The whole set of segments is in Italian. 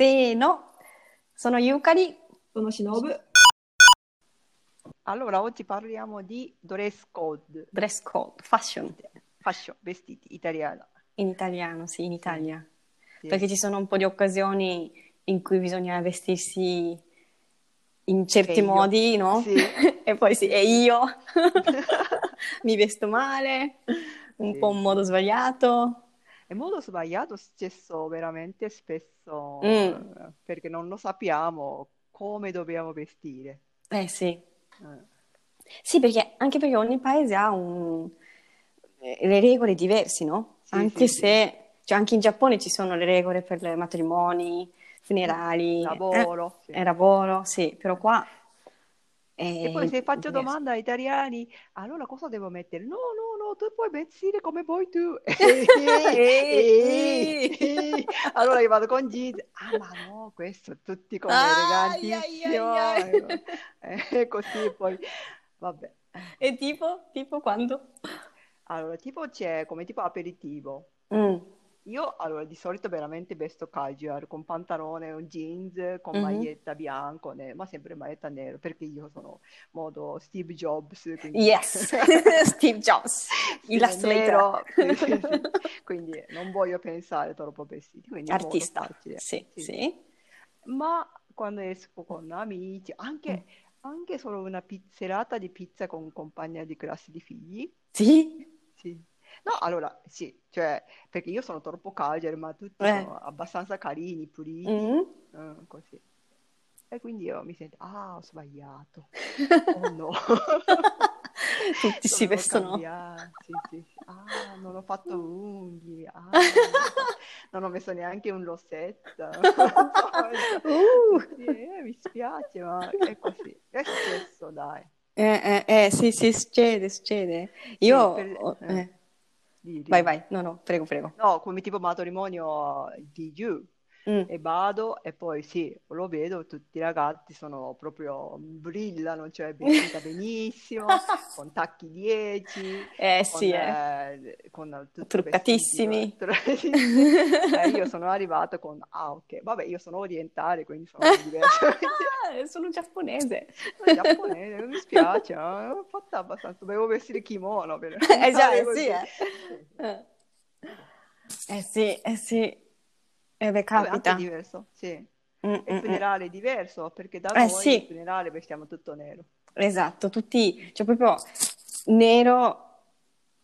せーの。Sono Yukari. Sono Shinobu. Allora, oggi parliamo di dress code, Dress code, fashion. fashion, vestiti, italiana. In italiano, sì, in Italia. Sì. Perché ci sono un po' di occasioni in cui bisogna vestirsi in certi modi, no? Sì. e poi sì, e io mi vesto male, un Sì. po' un modo sbagliato. È molto sbagliato, è successo veramente spesso, Mm. perché non lo sappiamo come dobbiamo vestire. Eh sì. Eh, Sì, perché anche perché ogni paese ha un... eh, le regole diverse, no? Sì, anche sì, sì. se, cioè anche in Giappone ci sono le regole per i matrimoni, funerali, Lavoro, sì. eh, eh, lavoro, sì, però qua è E poi se faccio diverso. domanda agli italiani, allora cosa devo mettere? No, no, no, tu puoi vestire come vuoi tu. Allora io vado con jeans, ah ma no, questo tutti con Ai, ai, ai, elegantissimo. ai. E così poi, vabbè. E tipo, tipo quando? Allora, tipo c'è come tipo aperitivo. Mm, Io allora di solito veramente vesto casual con pantalone o jeans, con Mhm. maglietta bianco, ne- ma sempre maglietta nero perché io sono modo Steve Jobs, quindi Yes, Steve Jobs, illustrator. nero, sì, sì. Quindi non voglio pensare troppo vestiti, quindi Artista, sì, Sì. sì. Ma quando esco con amici, anche, anche solo una pizzerata di pizza con un compagno di classe di figli, Sì? sì. No, allora sì, cioè, perché io sono troppo casual, ma tutti Eh. sono abbastanza carini, puliti, Mm. eh, così. E quindi io mi sento, ah, ho sbagliato. Oh no. Tutti si vestono. sì, sì, sì. Ah, non ho fatto unghie, ah, non ho messo neanche un rossetto. Uh. Sì, eh, mi spiace, ma è così. È successo, dai. Eh, eh, eh, sì, sì, succede, succede. Io... per- oh, eh. Di- di- Vai, vai, no, no, prego, prego. No, come tipo matrimonio di giù. Mm. E vado e poi sì, lo vedo, tutti i ragazzi sono proprio, brillano, cioè vestita benissimo, con tacchi 10, Eh con, sì, eh. eh, con Truccatissimi. eh, io sono arrivato con, ah ok, vabbè io sono orientale, quindi sono diverso, sono giapponese. sono giapponese, non mi spiace, ma ho fatto abbastanza, dovevo vestire kimono per Eh già, eh sì, così. eh. Eh sì, eh sì. Eh beh, Vabbè, anche capita. è diverso, sì. Mm, mm, il funerale è diverso, perché da Eh, noi sì. il funerale vestiamo tutto nero. mm. Esatto, tutti, cioè proprio nero,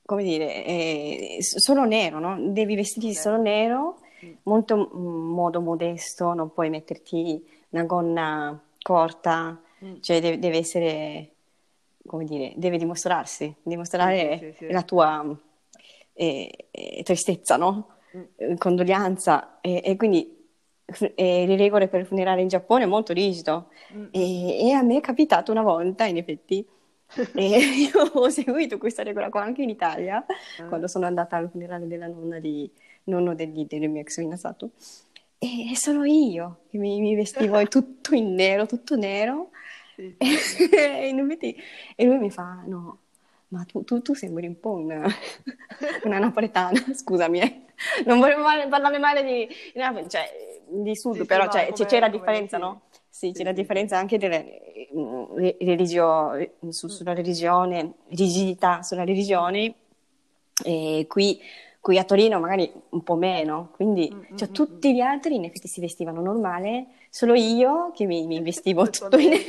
come dire, eh, solo nero, no? Devi vestirti Sì. solo nero, Mm. molto mm, modo modesto, non puoi metterti una gonna corta, Mm. cioè deve, deve essere, come dire, deve dimostrarsi, dimostrare Sì, sì, sì, sì. la tua eh, eh, tristezza, no? Mm. Eh, Condoglianza e, e quindi eh, le regole per il funerale in Giappone è molto rigido Mm. e, e a me è capitato una volta in effetti e io ho seguito questa regola qua anche in Italia Eh. quando sono andata al funerale della nonna di nonno degli, del mio ex fidanzato e sono io che mi, mi vestivo tutto in nero, tutto nero Sì, e, in effetti- e lui mi fa no ma tu, tu, tu sembri un po' una, una napoletana, scusami, eh. non volevo male- parlare male di, di Napoli, cioè, di sud, Sì, sì, però ma cioè, come- c'è la differenza, sì. no? Sì, Sì, c'è la sì, differenza anche delle, mm, re- religio- su- sulla religione, rigidità sulla religione, e qui, qui a Torino magari un po' meno, quindi Mm, mm, cioè, mm, tutti gli altri in effetti si vestivano normale, solo io che mi, mi vestivo Tutto in nero.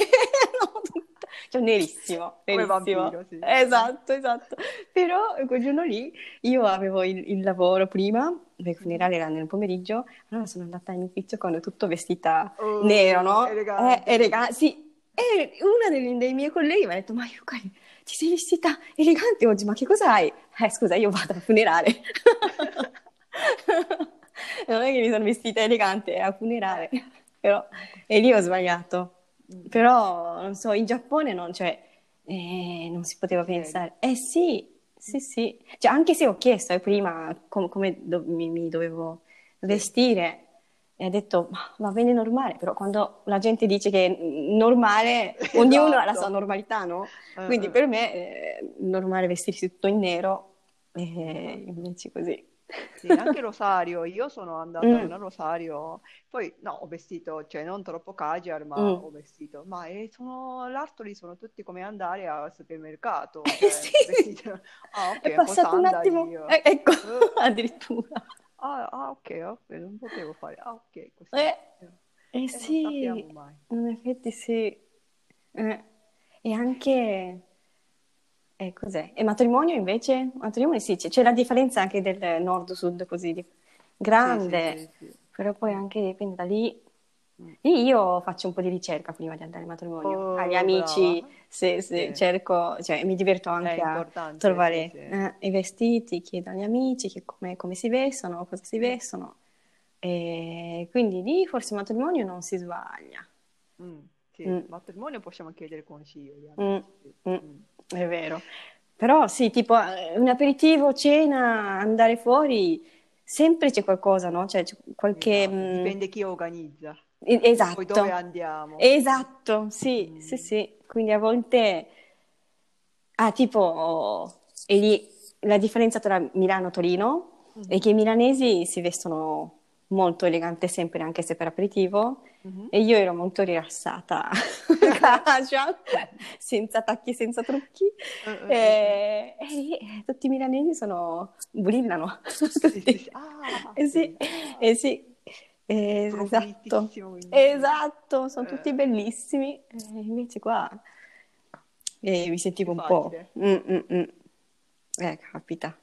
Cioè nerissimo, Come nerissimo. vampiro, sì. Esatto, esatto. Però quel giorno lì io avevo il, il lavoro prima, il funerale era nel pomeriggio, allora sono andata in ufficio con tutto vestita Oh, nero, no? elegante. Eh, elega- sì. E una dei, dei miei colleghi mi ha detto, ma Yukari, ti sei vestita elegante oggi, ma che cosa hai? Eh, scusa, io vado al funerale. non è che mi sono vestita elegante, è al funerale. Però, e lì ho sbagliato. Però, non so, in Giappone non, cioè, eh, non si poteva pensare. Eh sì, sì, sì. Cioè, anche se ho chiesto eh, prima com- come do- mi, mi dovevo vestire, e ha detto, ma va bene normale, però quando la gente dice che è normale, ognuno ha la Esatto. sua normalità, no? Eh, Quindi eh. per me è normale vestirsi tutto in nero, e invece così. Sì, anche Rosario, io sono andata Mm. a Rosario, poi no, ho vestito, cioè non troppo casual, ma Mm. ho vestito, ma eh, sono, l'Artoli sono tutti come andare al supermercato, Eh, cioè sì, vestito, ah ok, è passato un attimo, eh, ecco, eh, addirittura. ah, ah, ok, ok, non potevo fare, ah ok, così, Eh, eh, eh sì, in effetti sì. Eh, E anche, eh, cos'è? E matrimonio invece? Matrimonio sì, c'è c'è la differenza anche del nord-sud così di- Sì, sì, grande, sì, però poi Mm, anche dipende da lì. mm. Lì io faccio un po' di ricerca prima di andare al matrimonio. Agli Oh, amici, brava, se, se cerco, cioè mi diverto anche a trovare eh, i vestiti, chiedo agli amici che come, come si vestono, cosa si Mm, vestono. E quindi lì forse il matrimonio non si sbaglia. mm, sì, Mm, matrimonio possiamo chiedere consiglio agli mm, sì. mm, Mm. è vero. Però sì, tipo eh, un aperitivo, cena, andare fuori, sempre c'è qualcosa, no? Cioè c'è qualche... Esatto, mm, dipende chi organizza, e- poi dove esatto, andiamo. esatto, sì, sì, Mm, sì. Quindi a volte... Ah, tipo, e lì la differenza tra Milano e Torino è mhm, che i milanesi si vestono molto elegante sempre, anche se per aperitivo, mhm. e io ero molto rilassata, senza tacchi, senza trucchi, Eh, eh, eh, e, e tutti i milanesi sono, brillano, sì. Sì. Ah, Eh sì, eh sì, eh, esatto, esatto, sono tutti bellissimi, e invece qua mi sentivo un po'... mm, mm, mm. Eh, capita.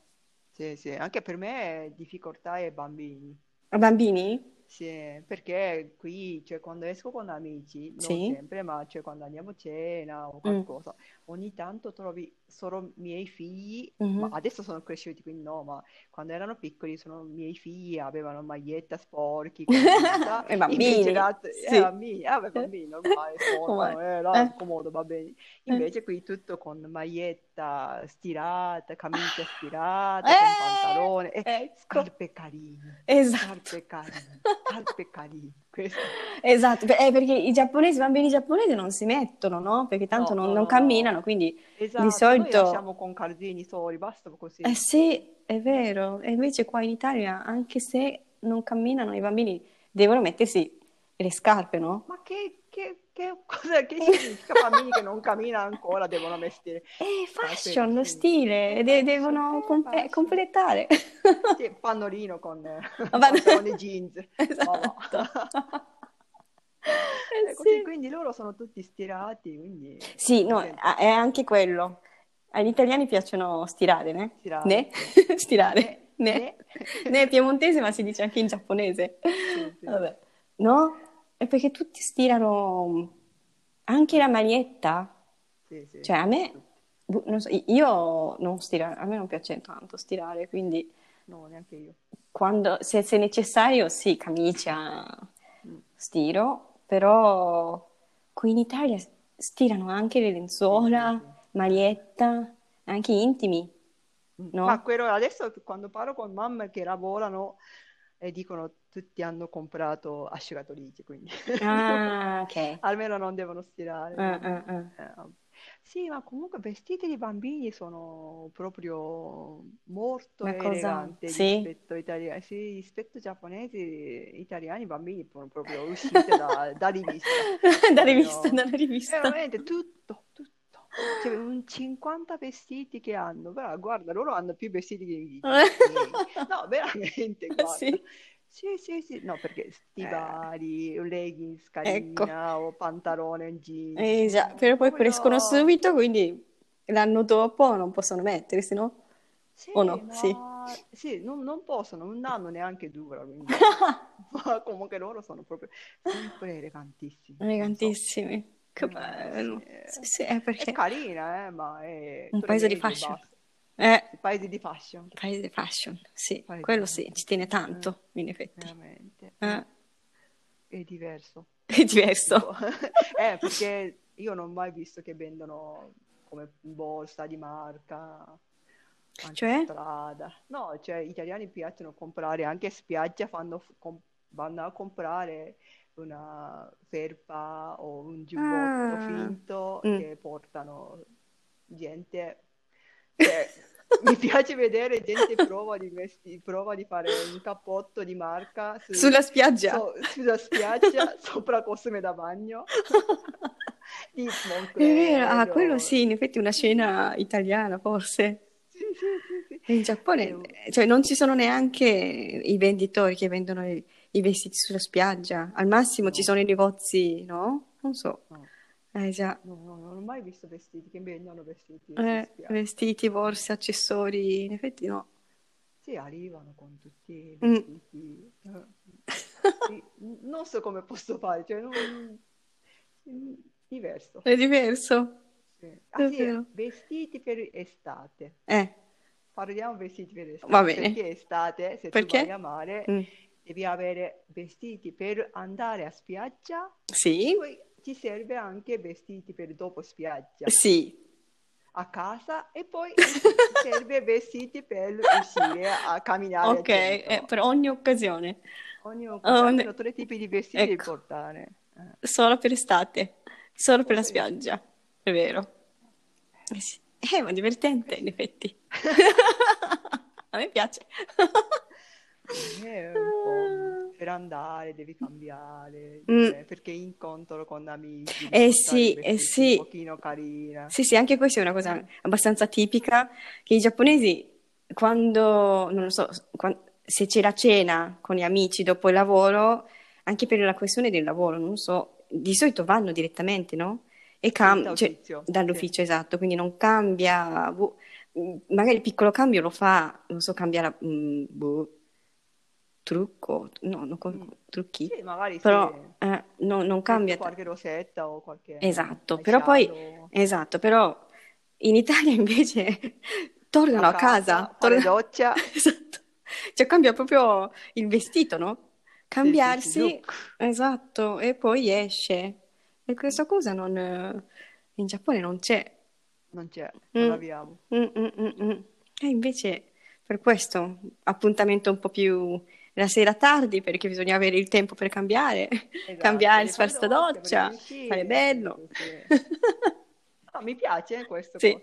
Sì, sì, anche per me difficoltà è bambini. Bambini? Sì, perché qui, cioè, quando esco con amici, non Sì. sempre, ma cioè, quando andiamo a cena o Mm. qualcosa, ogni tanto trovi solo miei figli, ma Mhm. adesso sono cresciuti, quindi no, ma quando erano piccoli sono miei figli, avevano maglietta sporchi, con tuta, E invece bambini? l'altro, eh, Sì. bambini, eh, vabbè, bambini, normale, Come? eh, là, Eh, comodo, va bene. eh. Invece qui tutto con maglietta stirata, camicia stirata, con Eh, pantalone, e ecco, scarpe carine, esatto. scarpe carine, scarpe carine. Questo. Esatto, eh, perché i giapponesi, i bambini giapponesi non si mettono, no? Perché tanto No, non, no, non no, camminano, no. quindi di Esatto, noi solito... lasciamo con calzini soli, basta così. Eh sì, è vero. E invece qua in Italia, anche se non camminano, i bambini devono mettersi le scarpe, no? Ma che, che, che, cosa, che significa bambini che non camminano ancora devono mettere È scarpe? fashion, lo Sì, stile, de- fashion, devono com- eh, completare. Sì, pannorino con eh, va- pantaloni jeans, Esatto. va. Eh E così, sì. quindi loro sono tutti stirati, quindi Sì, no, è anche quello. Agli italiani piacciono stirare, né? Stirare, Ne? sì. Stirare. Ne, Ne? ne. Ne piemontese, ma si dice anche in giapponese. Sì. Vabbè. No? È perché tutti stirano anche la maglietta. Sì, sì, Cioè, a me, boh, non so, io non stirare, a me non piace tanto stirare, quindi No, neanche io. quando, se, se necessario, sì, camicia, Mm. stiro, però qui in Italia stirano anche le lenzuola, sì. maglietta, anche intimi, Mm. Ma no? quello adesso quando parlo con mamma che lavorano e dicono tutti hanno comprato asciugatrici, quindi Ah, ok. almeno non devono stirare. Ah. eh, vabbè. Sì, ma comunque vestiti di bambini sono proprio molto cosa? eleganti Sì? rispetto italiani. Sì, rispetto ai giapponesi, italiani, i bambini sono proprio usciti da, da rivista. Da rivista, Proprio, dalla rivista. veramente tutto, tutto. Cioè, un 50 vestiti che hanno, però guarda, loro hanno più vestiti che. No, veramente, guarda. Sì. Sì, sì, sì, no, perché Eh, stivali, leggings ecco. carina o pantalone jeans, Eh già, no, però poi crescono proprio... subito, quindi l'anno dopo non possono mettersi, no? Sì, O no? Sì. ma sì, non, non possono, un anno neanche dura, quindi... Ma comunque loro sono proprio sempre elegantissimi. Elegantissimi. Che bello. sì, Sì, è È perché carina, eh, ma è un tre paese di fashion. Eh, paese di fashion, paese di fashion, sì, paese quello sì, ci tiene Eh, tanto, in effetti. veramente. Eh, È diverso. è diverso. Eh, perché io non ho mai visto che vendono come borsa di marca, Cioè? strada. No, cioè, gli italiani piacciono comprare, anche spiaggia fanno, com- vanno a comprare una felpa o un giubbotto Ah, finto mm. che portano gente, cioè, mi piace vedere gente prova di, vesti- prova di fare un cappotto di marca su- Sulla spiaggia. so- sulla spiaggia sopra costume da bagno di È vero, ah, Moncler quello sì, in effetti una scena italiana forse. Sì, sì, sì, sì. In Giappone, cioè, non ci sono neanche i venditori che vendono i, i vestiti sulla spiaggia. Al massimo ci No. sono i negozi, no? Non so. no, Eh già, no, no, non ho mai visto vestiti che vendono vestiti Eh, vestiti, borse, accessori, in effetti no. Sì, arrivano con tutti i Mm. vestiti. eh, sì, non so come posso fare, cioè, non- diverso. È diverso. Sì. Ah sì, vestiti per estate. Eh, Parliamo vestiti per estate. Va bene. Perché estate, se Perché? tu vai a mare, mm, devi avere vestiti per andare a spiaggia, Sì, poi ti serve anche vestiti per dopo spiaggia, sì, a casa, e poi ti serve vestiti per uscire a camminare ok, eh, per ogni occasione, Ogni Oh, occasione, ne- almeno tre tipi di vestiti ecco. portare. Eh. solo per estate, solo per la spiaggia, è vero. Eh, sì. Eh, ma divertente in effetti. A me piace. Po' per andare devi cambiare, Mm. cioè, perché incontro con amici, Eh sì, eh sì. un pochino carina. Sì, sì, anche questa è una cosa abbastanza tipica, che i giapponesi quando, non lo so, quan- se c'è la cena con gli amici dopo il lavoro, anche per la questione del lavoro, non so, di solito vanno direttamente, no? E cam- Dall'ufficio, cioè, sì. dall'ufficio, esatto, quindi non cambia, boh, magari il piccolo cambio lo fa, non so, cambia la, mm, boh, trucco, no, non co- Mm. trucchi, Sì, magari sì, però eh, no- non cambia. qualche rosetta o qualche Esatto, però poi, esatto, però in Italia invece tornano a a casa, casa, fare tornano- doccia, esatto, cioè cambia proprio il vestito, no? sì, sì, sì, Cambiarsi, esatto, e poi esce. E questa cosa non, in Giappone non c'è. Non c'è, non Mm. l'abbiamo. Mm, mm, mm, mm. E invece per questo appuntamento un po' più la sera tardi perché bisogna avere il tempo per cambiare, Esatto, cambiare, fare sta doccia, uscire, fare sì, bello. sì, sì. No, mi piace questa Sì.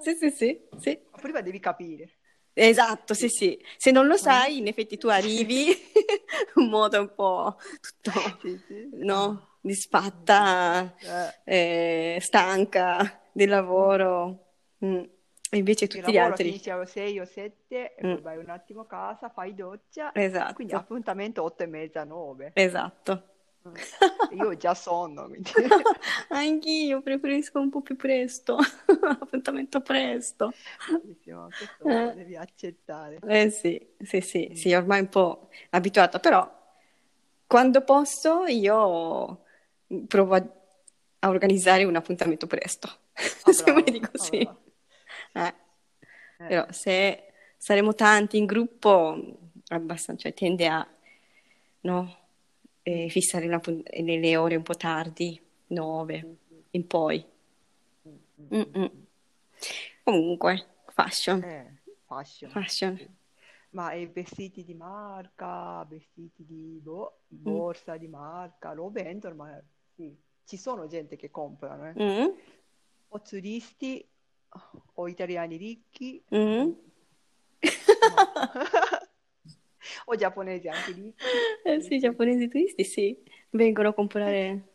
Sì, sì, sì, sì. Ma prima devi capire. Esatto, sì, sì. Se non lo sai, in effetti tu arrivi in modo un po' tutto, Sì, sì. no? Disfatta, Eh, eh, stanca del lavoro. Mm. E invece tutti gli lavoro altri. finisce alle 6 o 7 e Mm. poi vai un attimo a casa, fai doccia, Esatto. quindi appuntamento 8 e mezza, 9. Esatto. Io ho già sonno, quindi Anch'io preferisco un po' più presto, appuntamento presto. Benissimo, questo Eh. devi accettare. Eh sì, sì, sì, sì, ormai un po' abituata, però quando posso io provo a, a organizzare un appuntamento presto, Ah, se brava, vuoi dico sì. brava. Eh, Eh, però se saremo tanti in gruppo, abbastanza, cioè tende a no, eh, fissare una le, ore un po' tardi, nove in poi. mm, mm, Mm, mm. Comunque, fashion, Eh, fashion. fashion. Ma i vestiti di marca, vestiti di boh, Mm. borsa di marca, lo vendono, ma sì, ci sono gente che comprano, eh. Mm, O turisti o italiani ricchi, mm. o giapponesi anche ricchi. Eh sì, i giapponesi turisti sì, vengono a comprare.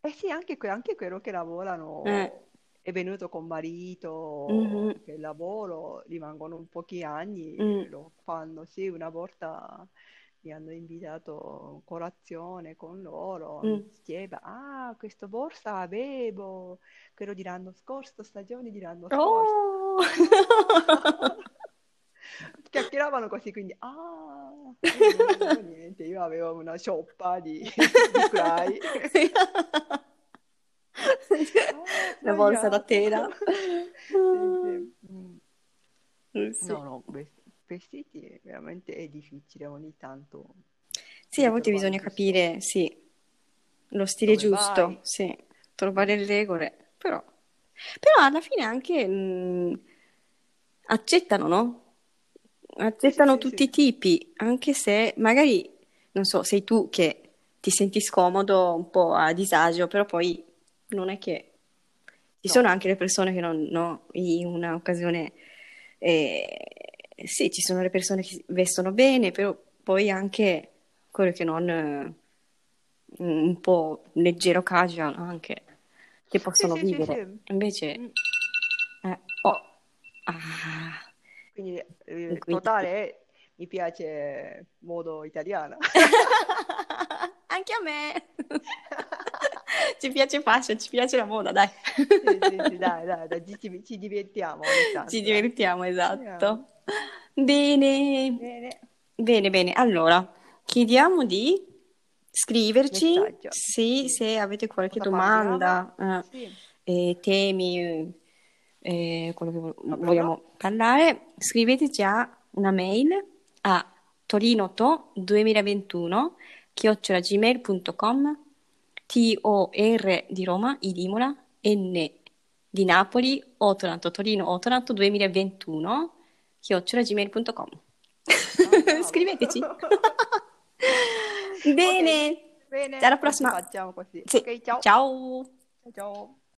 Eh sì, anche, que- anche quello che lavorano Eh. è venuto con marito Mhm. per lavoro, rimangono un pochi anni, Mm. lo fanno. Sì, una volta mi hanno invitato a colazione con loro, Mm. diceva, ah, questa borsa avevo, quello di l'anno scorso, stagione di l'anno scorso. Oh! Chiacchieravano così, quindi, ah, avevo niente, io avevo una cioppa di, di Cry. La borsa da tela. Sì, sì. Mm. Eh, sì. No, no, ves- vestiti veramente è difficile ogni tanto. Sì, a volte bisogna capire, sì, lo stile dove giusto, vai. sì, trovare le regole, però, però alla fine anche mh, accettano, no? Accettano sì, tutti sì. i tipi, anche se magari, non so, sei tu che ti senti scomodo, un po' a disagio, però poi non è che ci No. sono anche le persone che non, no, in un'occasione E, sì, ci sono le persone che vestono bene, però poi anche quello che non eh, un po' leggero casual anche che possono sì, sì, vivere. sì. Invece, Mm. eh, oh, ah, Quindi eh, quindi- totale mi piace modo italiano. Anche a me. Ci piace fashion, ci piace la moda, dai. Dai, dai, dai, ci, ci divertiamo Ci dai. divertiamo, esatto. Bene, Bene. bene, bene. Allora, chiediamo di scriverci, sì, se avete qualche Cosa domanda, eh, Sì. eh, temi, eh, quello che vo- vogliamo parlare, scriveteci a una mail a torinoto2021 chiocciolagmail.com T-O-R di Roma, I di Imola, N di Napoli, Otonato, Torino, Otonato 2021 chiocciolagmail.com bravo. Scriveteci. Bene, Bene, alla prossima. facciamo così. Sì, Ok, ciao. ciao. Ciao.